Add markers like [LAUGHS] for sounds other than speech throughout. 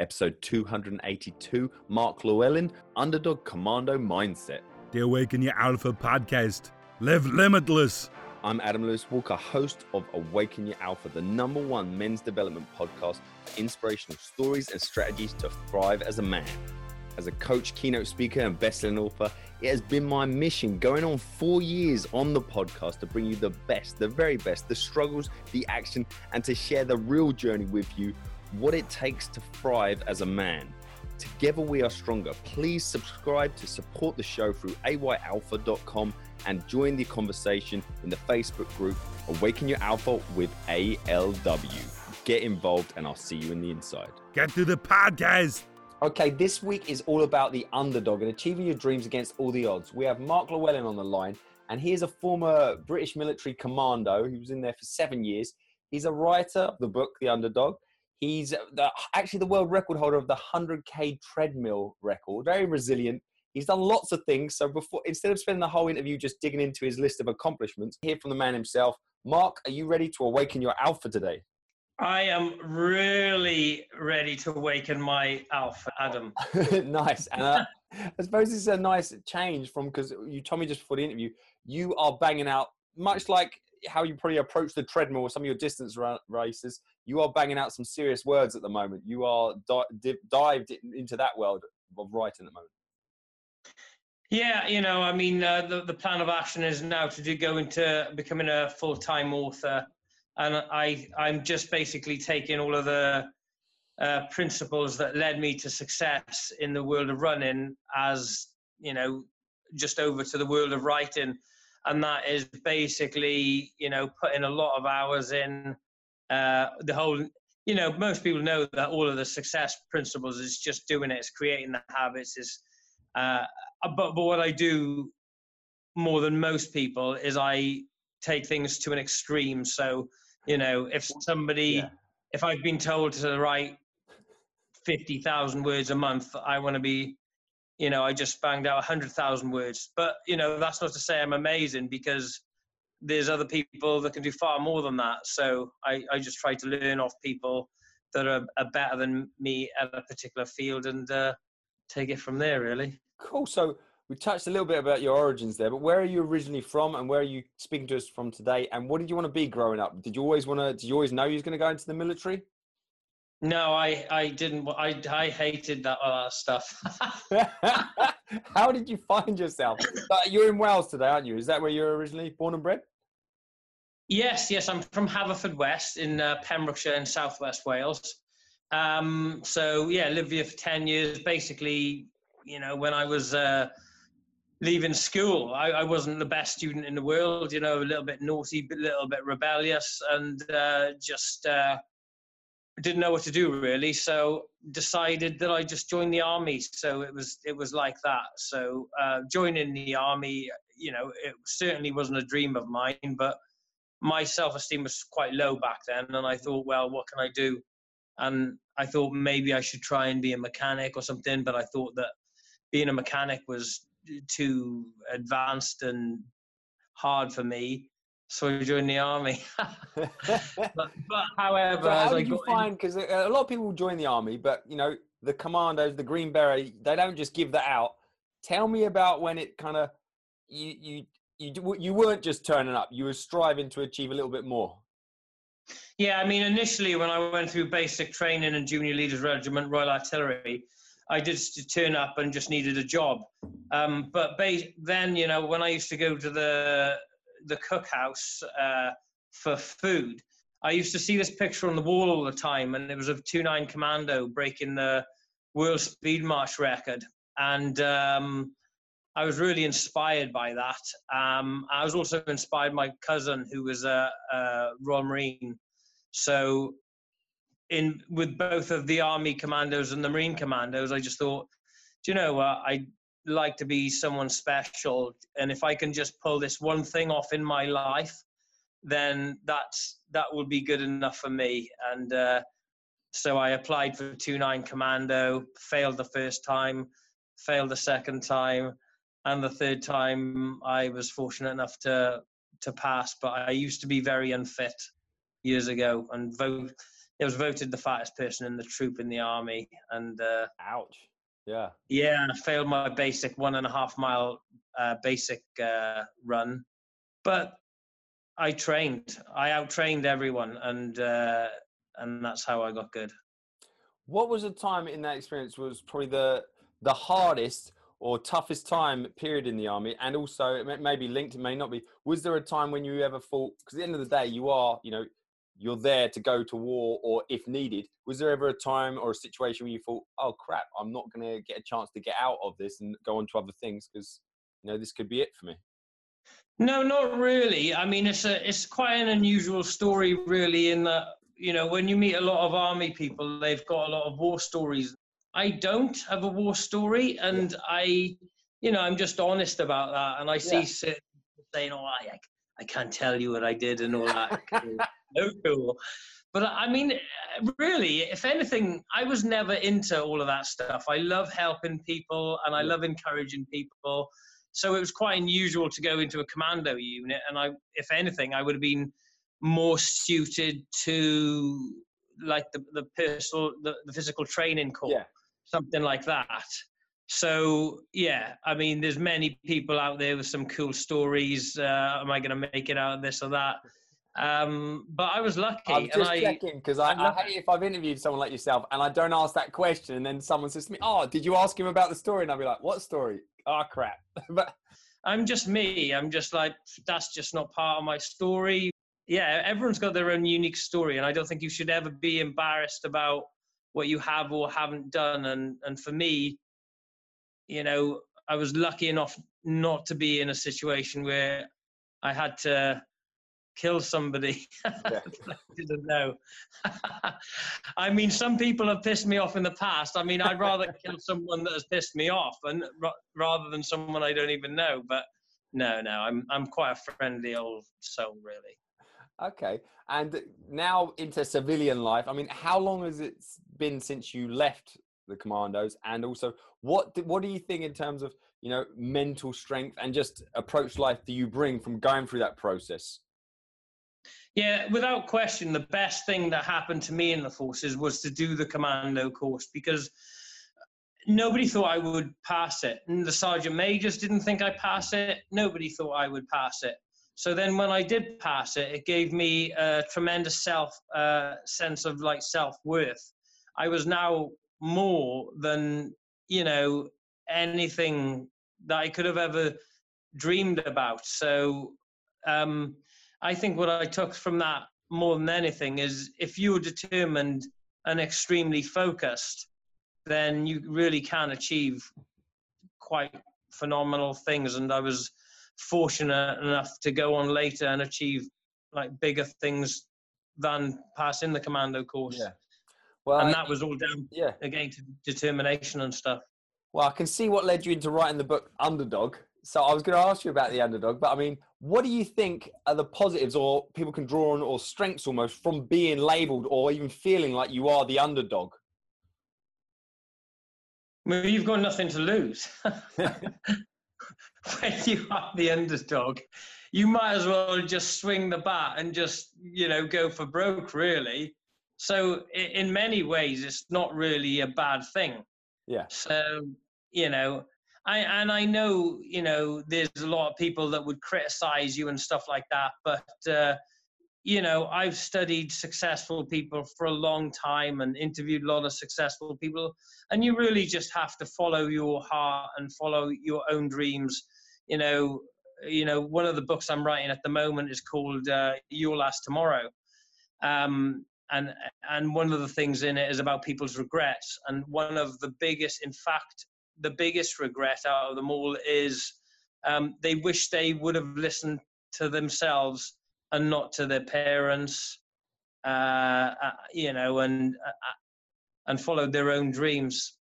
episode 282 Mark Llewhellin, Underdog Commando Mindset. The Awaken Your Alpha podcast. Live limitless. I'm Adam Lewis Walker, host of Awaken Your Alpha, the number one men's development podcast for inspirational stories and strategies to thrive as a man. As a coach, keynote speaker, and best-selling author, it has been my mission going on four years on the podcast to bring you the best, the very best, the struggles, the action, and to share the real journey with you, what it takes to thrive as a man. Together we are stronger. Please subscribe to support the show through ayalpha.com and join the conversation in the Facebook group Awaken Your Alpha with ALW. Get involved and I'll see you in the inside. Get to the podcast. Okay, this week is all about the underdog and achieving your dreams against all the odds. We have Mark Llewhellin on the line, and he is a former British military commando who was in there for seven years. He's a writer of the book The Underdog. He's the, actually the world record holder of the 100k treadmill record. Very resilient. He's done lots of things. So before, instead of spending the whole interview just digging into his list of accomplishments, hear from the man himself. Mark, are you ready to awaken your alpha today? I am really ready to awaken my alpha, Adam. [LAUGHS] nice. And uh, I suppose this is a nice change from because you told me just before the interview, you are banging out much like how you probably approach the treadmill or some of your distance races. You are banging out some serious words at the moment. You are di- dived into that world of writing at the moment. Yeah, you know, I mean, uh, the, the plan of action is now to do, go into becoming a full time author and I I'm just basically taking all of the uh, principles that led me to success in the world of running as you know just over to the world of writing and that is basically you know putting a lot of hours in uh, the whole you know most people know that all of the success principles is just doing it it's creating the habits is uh, but, but what i do more than most people is i take things to an extreme so you know, if somebody, yeah. if I've been told to write 50,000 words a month, I want to be, you know, I just banged out 100,000 words. But, you know, that's not to say I'm amazing because there's other people that can do far more than that. So I, I just try to learn off people that are, are better than me at a particular field and uh, take it from there, really. Cool. So, we touched a little bit about your origins there, but where are you originally from, and where are you speaking to us from today? And what did you want to be growing up? Did you always want to? Did you always know you was going to go into the military? No, I I didn't. I I hated that uh, stuff. [LAUGHS] How did you find yourself? You're in Wales today, aren't you? Is that where you're originally born and bred? Yes, yes. I'm from Haverfordwest in uh, Pembrokeshire in southwest Wales. Um, so yeah, lived here for ten years. Basically, you know, when I was uh, leaving school. I, I, wasn't the best student in the world, you know, a little bit naughty, a little bit rebellious, and uh, just uh, didn't know what to do really. So decided that I just joined the army. So it was it was like that. So uh, joining the army, you know, it certainly wasn't a dream of mine, but my self-esteem was quite low back then, and I thought, well, what can I do? And I thought maybe I should try and be a mechanic or something, but I thought that being a mechanic was too advanced and hard for me. So I joined the army. [LAUGHS] but, but, however, so how did you find? Because a lot of people join the army, but you know the commandos, the green beret, they don't just give that out. Tell me about when it kind of you you you you weren't just turning up; you were striving to achieve a little bit more. Yeah, I mean, initially when I went through basic training in Junior Leaders Regiment Royal Artillery, I just turn up and just needed a job. Um, but ba- then, you know, when I used to go to the the cookhouse uh, for food, I used to see this picture on the wall all the time, and it was of two nine commando breaking the world speed march record, and um, I was really inspired by that. Um, I was also inspired by my cousin, who was a, a Royal Marine. So in with both of the army commandos and the marine commandos i just thought do you know what i like to be someone special. And if i can just pull this one thing off in my life then that's that will be good enough for me. And uh, so i applied for 2-9 commando failed the first time failed the second time and the third time i was fortunate enough to to pass. But i used to be very unfit years ago and vote it was voted the fattest person in the troop in the army, and uh, ouch, yeah, yeah, I failed my basic one and a half mile uh, basic uh, run, but I trained. I out trained everyone, and uh, and that's how I got good. What was the time in that experience was probably the the hardest or toughest time period in the army, and also it may be linked, it may not be. Was there a time when you ever thought? Because at the end of the day, you are, you know, you're there to go to war, or if needed. Was there ever a time or a situation where you thought, "Oh crap, I'm not going to get a chance to get out of this and go on to other things because you know this could be it for me"? No, not really. I mean, it's a it's quite an unusual story, really. In that, you know, when you meet a lot of army people, they've got a lot of war stories. I don't have a war story, and yeah. I, you know, I'm just honest about that. And I see yeah. saying, "Oh, I, I can't tell you what I did and all that." [LAUGHS] no cool. But I mean, really, if anything, I was never into all of that stuff. I love helping people and I love encouraging people. So it was quite unusual to go into a commando unit, and I, if anything, I would have been more suited to like the the personal, the, the physical training corps, yeah. something like that. So yeah, I mean, there's many people out there with some cool stories. Uh, am I going to make it out of this or that? Um, but I was lucky. I'm just I, checking because I, I, I, hate if I've interviewed someone like yourself and I don't ask that question, and then someone says to me, "Oh, did you ask him about the story?" And I'll be like, "What story?" oh crap. [LAUGHS] but I'm just me. I'm just like that's just not part of my story. Yeah, everyone's got their own unique story, and I don't think you should ever be embarrassed about what you have or haven't done. And and for me, you know, I was lucky enough not to be in a situation where I had to kill somebody. [LAUGHS] Yeah. [LAUGHS] I didn't know. [LAUGHS] I mean, some people have pissed me off in the past. I mean, I'd rather kill someone that has pissed me off, and rather than someone I don't even know. But no, no, I'm I'm quite a friendly old soul, really. Okay, and now into civilian life. I mean, how long has it been since you left the commandos, and also what what do you think in terms of you know mental strength and just approach life do you bring from going through that process? Yeah, without question, the best thing that happened to me in the forces was to do the commando course because nobody thought I would pass it. And the sergeant majors didn't think I pass it. Nobody thought I would pass it. So then when I did pass it, it gave me a tremendous self uh, sense of like self worth. I was now more than you know anything that I could have ever dreamed about. So um, I think what I took from that more than anything is if you're determined and extremely focused, then you really can achieve quite phenomenal things. And I was fortunate enough to go on later and achieve like bigger things than passing the commando course. Yeah. Well, and I, that was all down yeah. again to determination and stuff. Well, I can see what led you into writing the book Underdog. So I was going to ask you about the underdog, but I mean, what do you think are the positives or people can draw on or strengths almost from being labeled or even feeling like you are the underdog? Well, you've got nothing to lose. [LAUGHS] when you are the underdog, you might as well just swing the bat and just, you know, go for broke, really. So, in many ways, it's not really a bad thing. Yeah. So, you know, I, and I know, you know, there's a lot of people that would criticize you and stuff like that, but, uh, you know, I've studied successful people for a long time and interviewed a lot of successful people, and you really just have to follow your heart and follow your own dreams. You know, you know, one of the books I'm writing at the moment is called uh, "Your Last Tomorrow," um, and and one of the things in it is about people's regrets, and one of the biggest, in fact, the biggest regret out of them all is um, they wish they would have listened to themselves and not to their parents, uh, uh, you know, and uh, uh and followed their own dreams.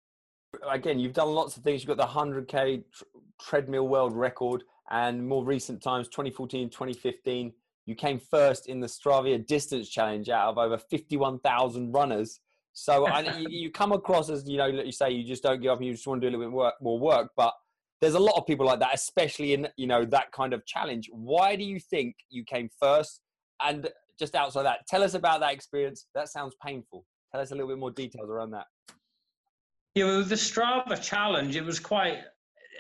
Again, you've done lots of things. You've got the 100k tr- treadmill world record, and more recent times, 2014, 2015, you came first in the Strava Distance Challenge out of over 51,000 runners. So [LAUGHS] I, you, you, come across as you know, like you say, you just don't give up and you just want to do a little bit work, more work. But there's a lot of people like that, especially in you know that kind of challenge. Why do you think you came first? And just outside that, tell us about that experience. That sounds painful. Tell us a little bit more details around that. You know, the Strava challenge, it was quite,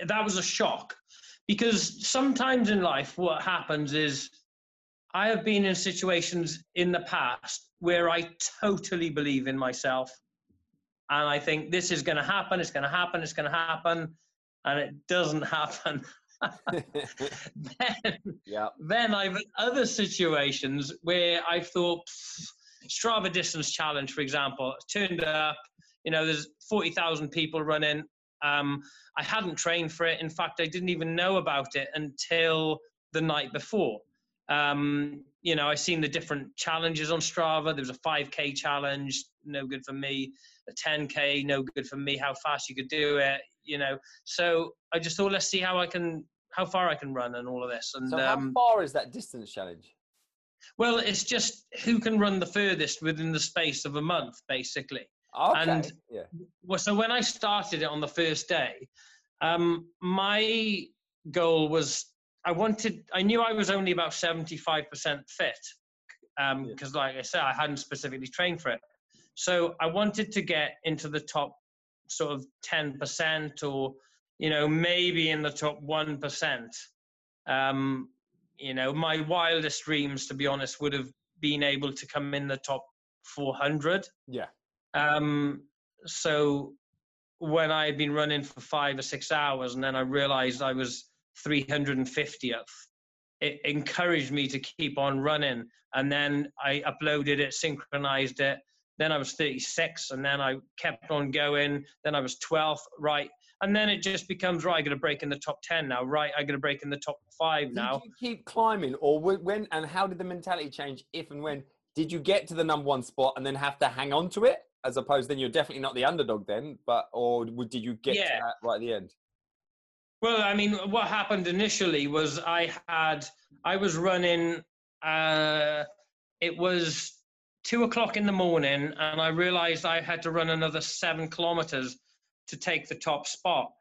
that was a shock because sometimes in life, what happens is I have been in situations in the past where I totally believe in myself. And I think this is going to happen, it's going to happen, it's going to happen. And it doesn't happen. [LAUGHS] [LAUGHS] then, yeah. then I've other situations where I thought Strava distance challenge, for example, turned up. You know, there's forty thousand people running. Um, I hadn't trained for it. In fact, I didn't even know about it until the night before. Um, you know, I've seen the different challenges on Strava. There was a 5K challenge, no good for me. A 10K, no good for me. How fast you could do it, you know. So I just thought, let's see how I can, how far I can run, and all of this. And so, how um, far is that distance challenge? Well, it's just who can run the furthest within the space of a month, basically. Okay. And yeah. well, so when I started it on the first day, um, my goal was I wanted, I knew I was only about 75% fit because, um, like I said, I hadn't specifically trained for it. So I wanted to get into the top sort of 10% or, you know, maybe in the top 1%. Um, you know, my wildest dreams, to be honest, would have been able to come in the top 400. Yeah. Um, so when I had been running for five or six hours and then I realized I was 350th. It encouraged me to keep on running. And then I uploaded it, synchronized it. Then I was 36, and then I kept on going. Then I was 12th, right? And then it just becomes right. I got to break in the top 10 now, right? I got to break in the top five now. Did you keep climbing, or when? And how did the mentality change? If and when did you get to the number one spot and then have to hang on to it? As opposed, then you're definitely not the underdog then, but or did you get Yeah. to that right at the end? Well, I mean, what happened initially was I had I was running. Uh, it was two o'clock in the morning, and I realized I had to run another seven kilometers to take the top spot.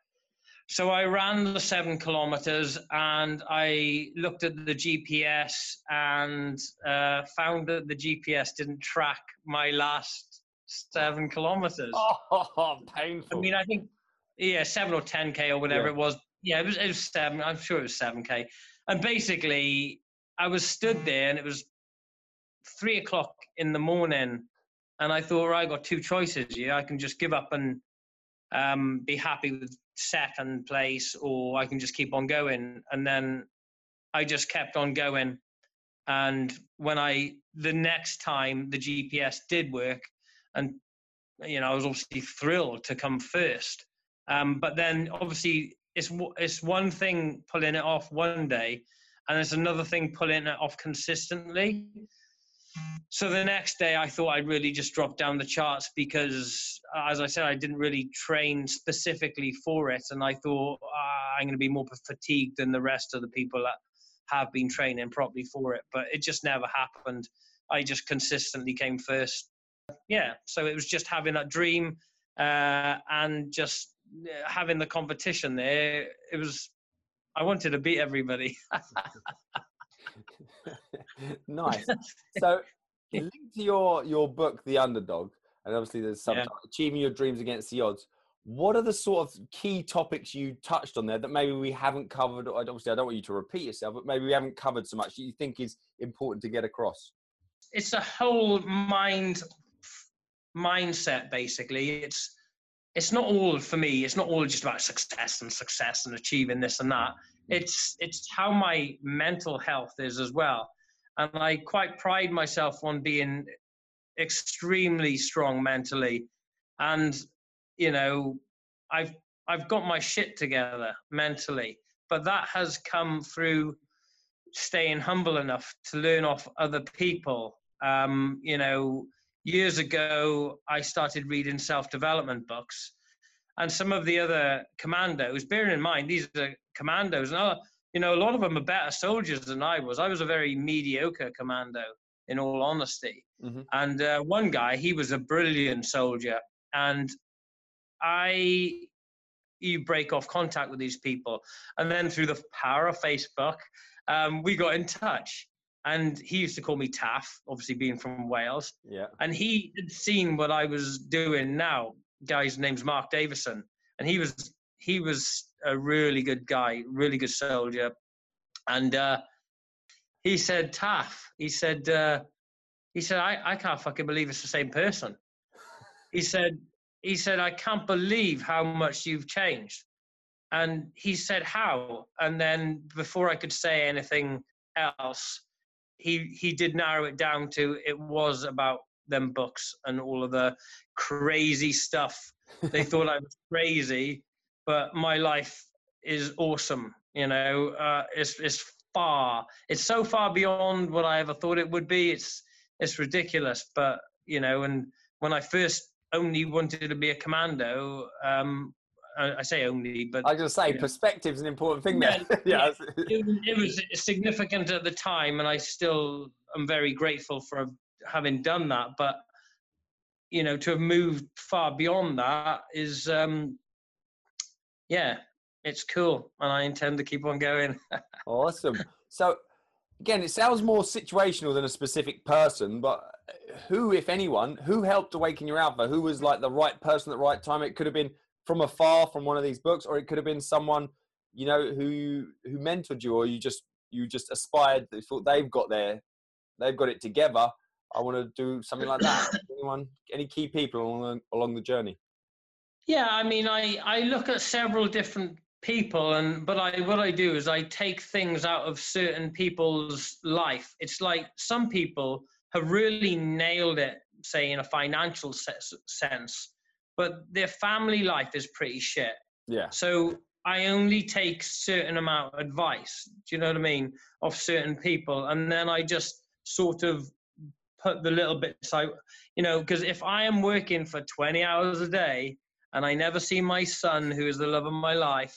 So I ran the seven kilometers, and I looked at the GPS and uh, found that the GPS didn't track my last seven kilometers. [LAUGHS] Oh, painful. I mean, I think yeah, seven or ten k or whatever Yeah. it was. Yeah, it was, it was seven. I'm sure it was seven k. And basically, I was stood there, and it was three o'clock in the morning, and I thought, right, I got two choices. Yeah, I can just give up and um, be happy with second place, or I can just keep on going. And then I just kept on going. And when I the next time the GPS did work, and you know, I was obviously thrilled to come first. Um, but then obviously it's it's one thing pulling it off one day, and it's another thing pulling it off consistently. So the next day, I thought I'd really just drop down the charts because, uh, as I said, I didn't really train specifically for it, and I thought ah, I'm going to be more fatigued than the rest of the people that have been training properly for it. But it just never happened. I just consistently came first. Yeah, so it was just having that dream uh, and just Uh, having the competition there. It was. I wanted to beat everybody. [LAUGHS] nice. So, [LAUGHS] linked to your your book, The Underdog, and obviously there's some Yeah. achieving your dreams against the odds. What are the sort of key topics you touched on there that maybe we haven't covered? or Obviously, I don't want you to repeat yourself, but maybe we haven't covered so much that you think is important to get across. it's a whole mind mindset basically it's it's not all for me it's not all just about success and success and achieving this and that. It's it's how my mental health is as well. And i quite pride myself on being extremely strong mentally. And you know i've i've got my shit together mentally. But that has come through staying humble enough to learn off other people. Um, you know, years ago, I started reading self development books, and some of the other commandos, bearing in mind, these are commandos, and uh, you know, a lot of them are better soldiers than I was. I was a very mediocre commando, in all honesty. Mhm. And uh, one guy, he was a brilliant soldier, and I you break off contact with these people and then through the power of facebook um, we got in touch and he used to call me Taff, obviously being from Wales. Yeah. And he had seen what I was doing now. Guy's name's Mark Davison, and he was he was a really good guy, really good soldier, and uh, he said, "Taff," he said, uh, he said, I, I can't fucking believe it's the same person. He said, he said, I can't believe how much you've changed. And he said, how? And then before I could say anything else, he he did narrow it down to it was about them books and all of the crazy stuff. They [LAUGHS] thought I was crazy, but my life is awesome. You know, uh, it's it's far. It's so far beyond what I ever thought it would be. It's it's ridiculous. But you know, and when I first only wanted to be a commando, um, I, I say only, but I going say, you know. perspective's an important thing there. Yeah, [LAUGHS] yeah. it, was- it was significant at the time, and I still am very grateful for having done that. But you know, to have moved far beyond that is, um, yeah, it's cool, and I intend to keep on going. [LAUGHS] Awesome. So, again, it sounds more situational than a specific person, but who, if anyone, who helped awaken your alpha? Who was like the right person at the right time? It could have been from afar from one of these books, or it could have been someone, you know, who who mentored you, or you just you just aspired, they thought they've got their, they've got it together. I want to do something like that. [COUGHS] Anyone, any key people along the, along the journey? Yeah, I mean, I I look at several different people, and but I what I do is I take things out of certain people's life. It's like some people have really nailed it, say in a financial sense, but their family life is pretty shit. Yeah. So I only take certain amount of advice. Do you know what I mean? Of certain people, and then I just sort of put the little bits I, you know, because if I am working for 20 hours a day and I never see my son, who is the love of my life,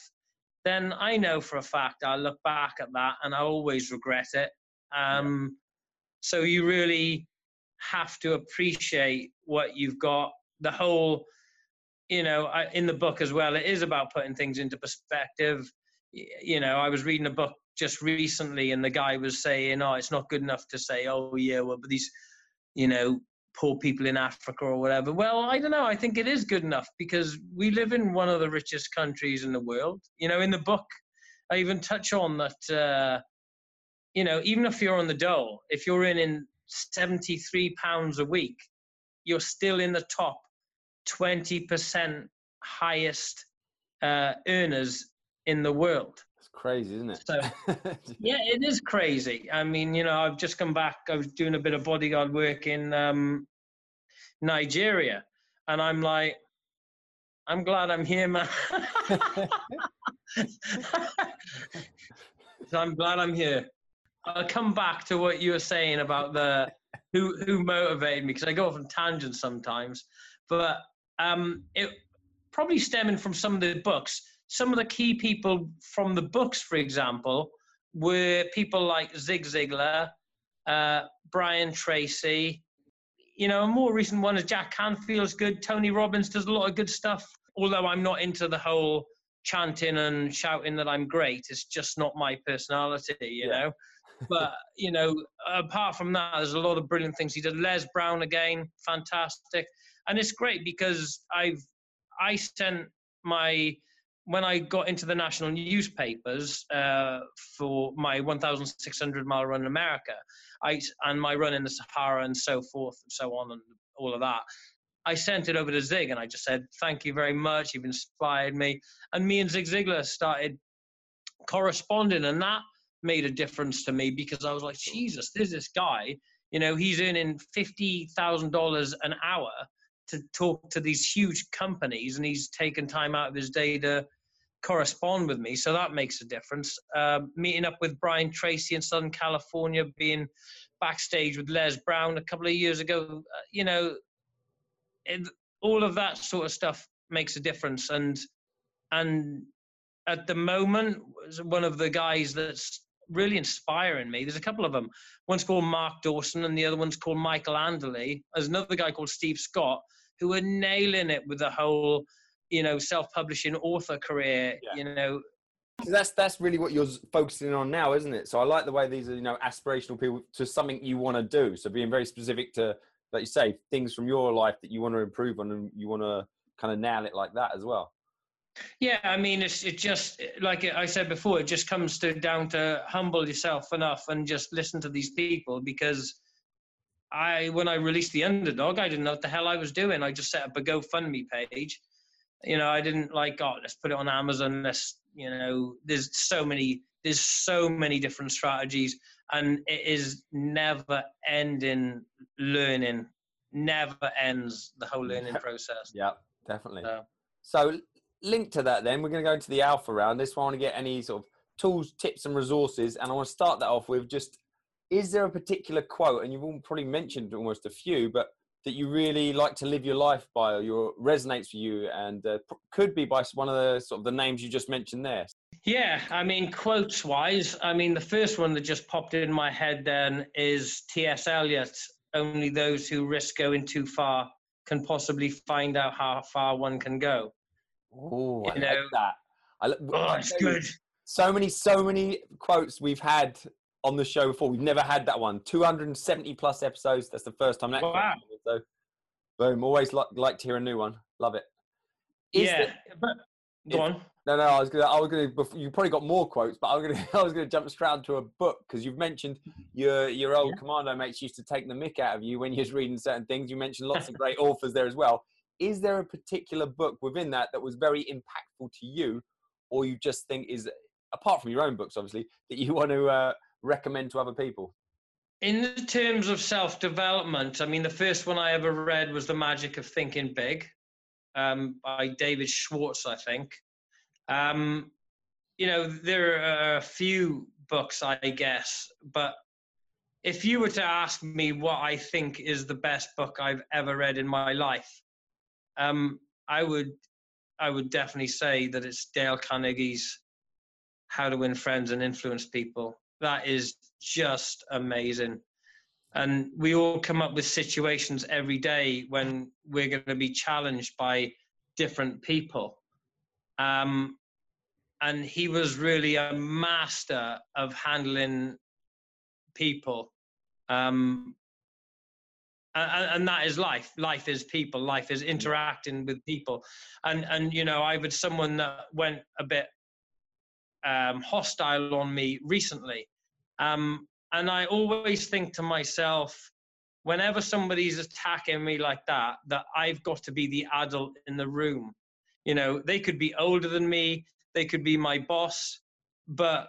then I know for a fact I'll look back at that and I'll always regret it. Um, So you really have to appreciate what you've got. The whole, you know, I, in the book as well, it is about putting things into perspective. You know, I was reading a book just recently, and the guy was saying, "Oh, it's not good enough to say, oh yeah, well, but these, you know, poor people in Africa or whatever." Well, I don't know. I think it is good enough because we live in one of the richest countries in the world. You know, in the book, I even touch on that. Uh, you know, even if you're on the dole, if you're earning 73 pounds a week, you're still in the top 20% highest uh, earners in the world. It's crazy, isn't it? So, [LAUGHS] yeah, it is crazy. I mean, you know, I've just come back. I was doing a bit of bodyguard work in um, Nigeria, and I'm like, I'm glad I'm here, man. [LAUGHS] so I'm glad I'm here. I'll come back to what you were saying about the who who motivated me because I go off on tangents sometimes, but um, it probably stemming from some of the books. Some of the key people from the books, for example, were people like Zig Ziglar, uh, Brian Tracy. You know, a more recent one is Jack Canfield's good. Tony Robbins does a lot of good stuff. Although I'm not into the whole chanting and shouting that I'm great, it's just not my personality. You Yeah. know but [LAUGHS] you know, apart from that, there's a lot of brilliant things he did. Les Brown again, fantastic, and it's great because I've I sent my when I got into the national newspapers uh, for my 1,600 mile run in America, I and my run in the Sahara and so forth and so on and all of that. I sent it over to Zig and I just said, "Thank you very much. You've inspired me." And me and Zig Ziglar started corresponding, and that made a difference to me because I was like, Jesus, there's this guy, you know, he's earning fifty thousand dollars an hour to talk to these huge companies, and he's taken time out of his day to correspond with me. So that makes a difference. Um, meeting up with Brian Tracy in Southern California, being backstage with Les Brown a couple of years ago, uh, you know, it, all of that sort of stuff makes a difference. And and at the moment, one of the guys that's really inspiring me. There's a couple of them. One's called Mark Dawson, and the other one's called Michael Anderle. There's another guy called Steve Scott who are nailing it with the whole, you know, self-publishing author career. Yeah. You know, 'Cause that's that's really what you're focusing on now, isn't it? So I like the way these are, you know, aspirational people to something you want to do. So being very specific to, like you say, things from your life that you want to improve on, and you want to kind of nail it like that as well. Yeah, I mean, it's it just like I said before, it just comes to down to humble yourself enough and just listen to these people because I, when I released the underdog, I didn't know what the hell I was doing. I just set up a GoFundMe page. You know, I didn't like, oh, let's put it on Amazon. Let's, you know, there's so many, there's so many different strategies, and it is never ending learning. Never ends the whole learning process. Yeah, definitely. So, So linked to that, then we're going to go into the alpha round. This one, I want to get any sort of tools, tips, and resources, and I want to start that off with just: is there a particular quote, and you've all probably mentioned almost a few, but that you really like to live your life by, or your resonates for you, and uh, could be by one of the sort of the names you just mentioned there. Yeah, I mean, quotes wise, I mean, the first one that just popped in my head then is T.S. Eliot only those who risk going too far can possibly find out how far one can go. Oh, I You like know- that. I, li- Oh, it's you, good. So many, so many quotes we've had on the show before. We've never had that one. 270 plus episodes. That's the first time that. Wow. So, boom. Always like, like to hear a new one. Love it. Is yeah, there- but go on. No, no, I was gonna, I was gonna. You probably got more quotes, but I was gonna, [LAUGHS] I was gonna jump straight onto a book because you've mentioned your your old commando mates used to take the mick out of you when you was reading certain things. You mentioned lots of great authors there as well. Is there a particular book within that that was very impactful to you, or you just think is apart from your own books, obviously, that you [LAUGHS] want to uh, recommend to other people? In the terms of self development, I mean, the first one I ever read was The Magic of Thinking Big um, by David Schwartz, I think. Um, you know, there are a few books, I guess, but if you were to ask me what I think is the best book I've ever read in my life, um, I would, I would definitely say that it's Dale Carnegie's How to Win Friends and Influence People. That is just amazing. And we all come up with situations every day when we're going to be challenged by different people. Um, and he was really a master of handling people. Um, and, and that is life. Life is people. Life is interacting with people. And and you know, I had someone that went a bit um, hostile on me recently, um, and I always think to myself, whenever somebody's attacking me like that, that I've got to be the adult in the room. You know, they could be older than me, they could be my boss, but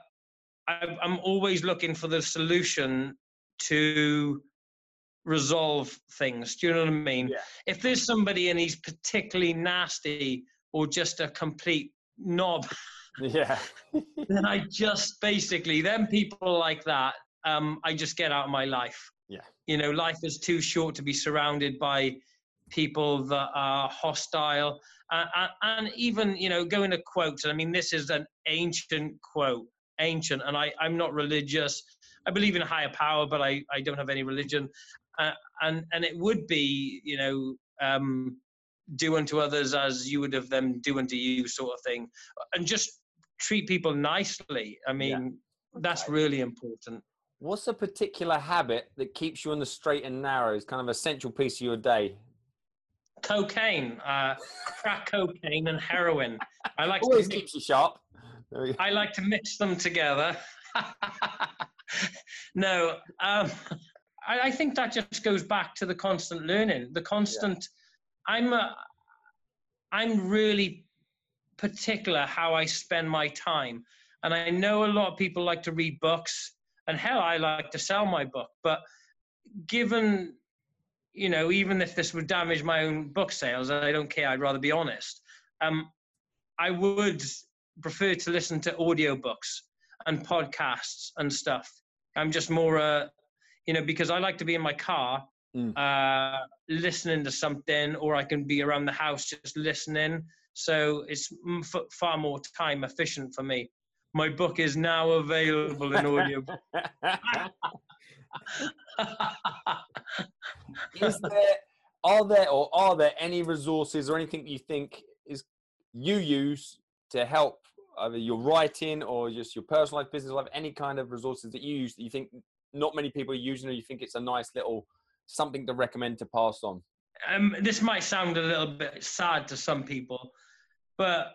I'm I'm always looking for the solution to resolve things. Do you know what I mean? Yeah. If there's somebody and he's particularly nasty or just a complete knob, [LAUGHS] Yeah, [LAUGHS] then I just basically then people like that. Um, I just get out of my life. Yeah. You know, life is too short to be surrounded by people that are hostile. Uh, and even, you know, going to quotes. I mean, this is an ancient quote, ancient, and I, I'm not religious. I believe in a higher power, but I, I don't have any religion. Uh, and and it would be, you know, um, do unto others as you would have them do unto you, sort of thing, and just treat people nicely. I mean, that's Okay. really important. What's a particular habit that keeps you on the straight and narrow? Is kind of a central piece of your day. Cocaine, uh, crack cocaine, and heroin. I like to Always keeps you sharp. There we go. I like to mix them together. [LAUGHS] no, um, I, I think that just goes back to the constant learning. The constant. I'm a, I'm really particular how I spend my time, and I know a lot of people like to read books, and hell, I like to sell my book. But given, you know, even if this would damage my own book sales, I don't care. I'd rather be honest. Um, I would prefer to listen to audiobooks and podcasts and stuff. I'm just more, uh, you know, because I like to be in my car, Mm. uh, listening to something, or I can be around the house just listening. So it's m- f- far more time efficient for me. My book is now available in audio. [LAUGHS] [LAUGHS] is there are there or are there any resources or anything you think is you use to help either your writing or just your personal life, business life, any kind of resources that you use that you think not many people are using, or you think it's a nice little something to recommend to pass on? Um, this might sound a little bit sad to some people, but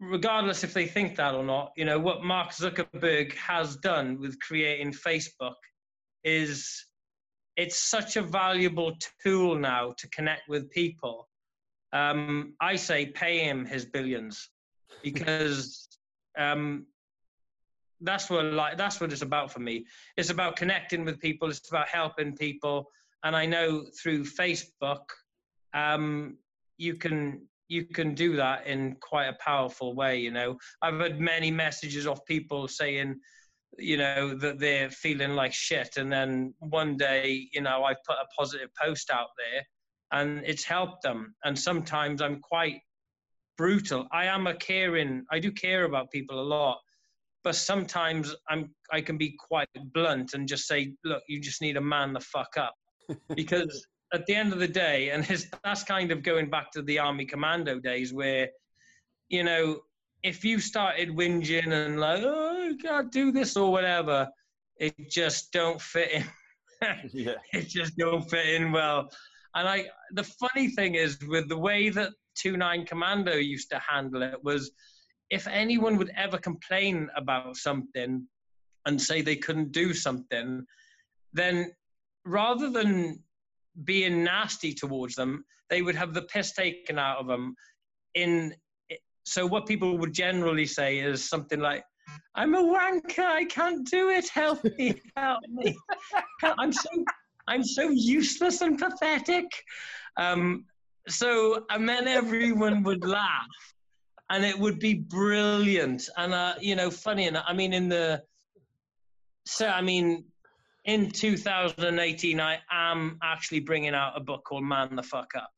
regardless if they think that or not, you know what Mark Zuckerberg has done with creating Facebook is it's such a valuable tool now to connect with people. Um, I say pay him his billions because um, that's what like that's what it's about for me. It's about connecting with people. It's about helping people. And I know through Facebook, um, you can you can do that in quite a powerful way. You know, I've had many messages of people saying, you know, that they're feeling like shit, and then one day, you know, I put a positive post out there, and it's helped them. And sometimes I'm quite brutal. I am a caring. I do care about people a lot, but sometimes I'm. I can be quite blunt and just say, look, you just need a man the fuck up, [LAUGHS] because at the end of the day, and his, that's kind of going back to the army commando days where, you know, if you started whinging and like, oh, I can't do this or whatever, it just don't fit in. [LAUGHS] yeah. It just don't fit in well. And I, the funny thing is with the way that 2-9 Commando used to handle it was if anyone would ever complain about something and say they couldn't do something, then rather than being nasty towards them, they would have the piss taken out of them. In so, what people would generally say is something like, "I'm a wanker. I can't do it. Help me! Help me! [LAUGHS] I'm so I'm so useless and pathetic." Um, so, and then everyone would laugh, and it would be brilliant. And uh, you know, funny enough, I mean, in the so I mean, in 2018, I am actually bringing out a book called Man the Fuck Up.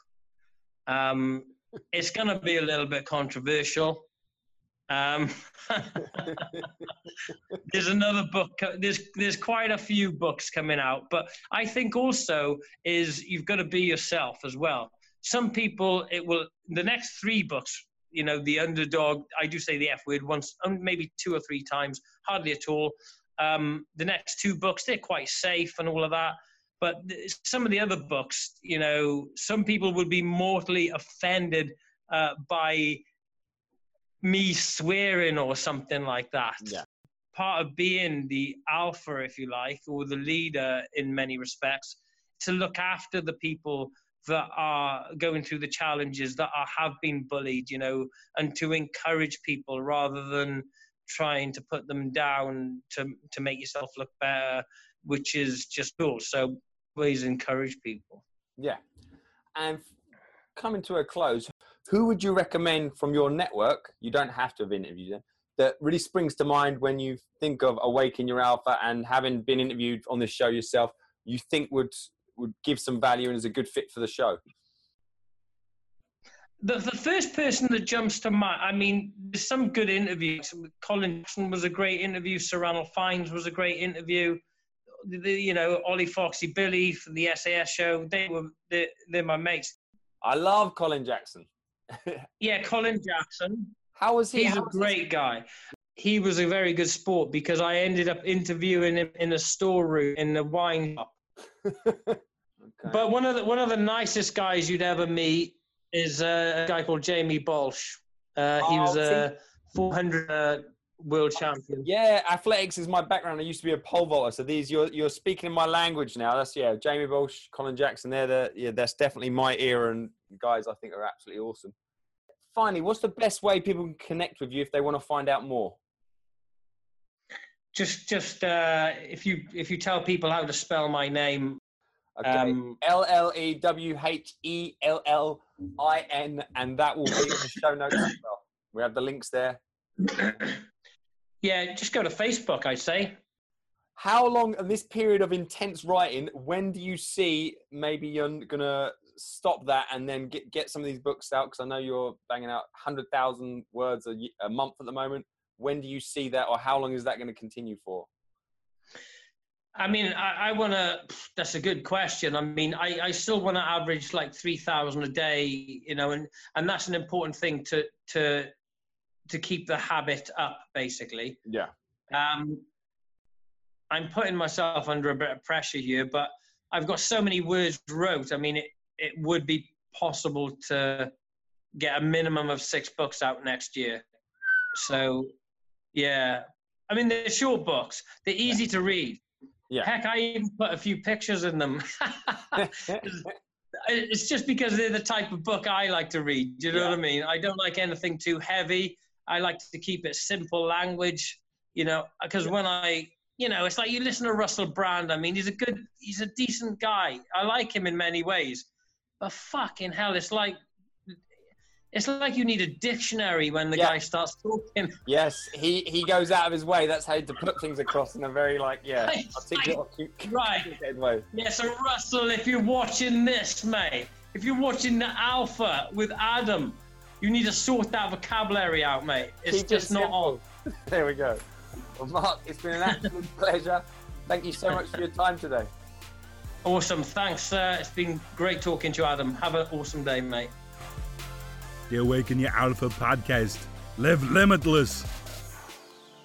Um, it's going to be a little bit controversial. Um, [LAUGHS] there's another book. There's there's quite a few books coming out, but I think also is you've got to be yourself as well. Some people it will the next three books. You know, the underdog. I do say the F word once, um, maybe two or three times, hardly at all. Um, the next two books, they're quite safe and all of that. But some of the other books, you know, some people would be mortally offended uh, by me swearing or something like that. Yeah. Part of being the alpha, if you like, or the leader in many respects, to look after the people that are going through the challenges that are, have been bullied, you know, and to encourage people rather than trying to put them down to to make yourself look better, which is just cool. So always encourage people. Yeah, and coming to a close, who would you recommend from your network? You don't have to have interviewed them. That really springs to mind when you think of Awaken Your Alpha and having been interviewed on this show yourself, you think would would give some value and is a good fit for the show the, the first person that jumps to mind, I mean, there's some good interviews. Colin Jackson was a great interview. Sir Ranulph Fiennes was a great interview. The, you know, Ollie Foxy Billy from the SAS show, they were, they're, they're my mates. I love Colin Jackson. [LAUGHS] yeah, Colin Jackson. How was he? He's a great guy. He was a very good sport because I ended up interviewing him in a storeroom in the wine shop. Okay. But one of the one of the nicest guys you'd ever meet is uh, a guy called Jamie Baulch. Uh, he oh, was a 400 uh, world champion. Yeah, athletics is my background. I used to be a pole vaulter, so these you're you're speaking in my language now. That's yeah, Jamie Baulch, Colin Jackson. They're the yeah, that's definitely my era, and guys I think are absolutely awesome. Finally, what's the best way people can connect with you if they want to find out more? Just just uh, if you if you tell people how to spell my name. Okay. Um, L L E W H E L L I N, and that will be in the show notes as well. We have the links there. Yeah, just go to Facebook, I'd say. How long in this period of intense writing, when do you see maybe you're going to stop that and then get, get some of these books out? Because I know you're banging out 100,000 words a, a month at the moment. When do you see that, or how long is that going to continue for? I mean, I, I want to. That's a good question. I mean, I, I still want to average like three thousand a day, you know, and and that's an important thing to to to keep the habit up, basically. Yeah. Um, I'm putting myself under a bit of pressure here, but I've got so many words wrote. I mean, it, it would be possible to get a minimum of six books out next year. So, yeah. I mean, they're short books, they're easy to read. Yeah. Heck, I even put a few pictures in them. [LAUGHS] [LAUGHS] it's just because they're the type of book I like to read. Do you know Yeah. what I mean? I don't like anything too heavy. I like to keep it simple language, you know, because when I, you know, it's like you listen to Russell Brand. I mean, he's a good, he's a decent guy. I like him in many ways, but fucking hell, it's like, it's like you need a dictionary when the Yeah. guy starts talking. yes, he he goes out of his way. That's how to put things across in a very like yeah [LAUGHS] articulate [LAUGHS] Right. way. Yeah, so Russell, if you're watching this, mate, if you're watching the Alpha with Adam, you need to sort that vocabulary out, mate. It's Keep it just not on. [LAUGHS] There we go. Well, Mark, it's been an absolute pleasure. Thank you so much for your time today. Awesome. Thanks. Uh, it's been great talking to you, Adam. Have an awesome day, mate. The Awaken Your Alpha podcast. Live limitless.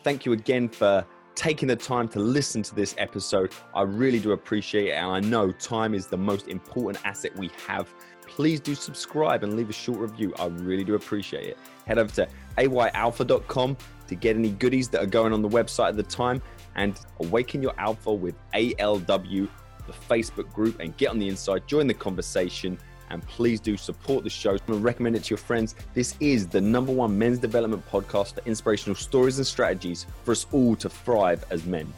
Thank you again for taking the time to listen to this episode. I really do appreciate it. And I know time is the most important asset we have. Please do subscribe and leave a short review. I really do appreciate it. Head over to ayalpha.com to get any goodies that are going on the website at the time and awaken your alpha with ALW, the Facebook group, and get on the inside, join the conversation. And please do support the show and recommend it to your friends. This is the number one men's development podcast for inspirational stories and strategies for us all to thrive as men.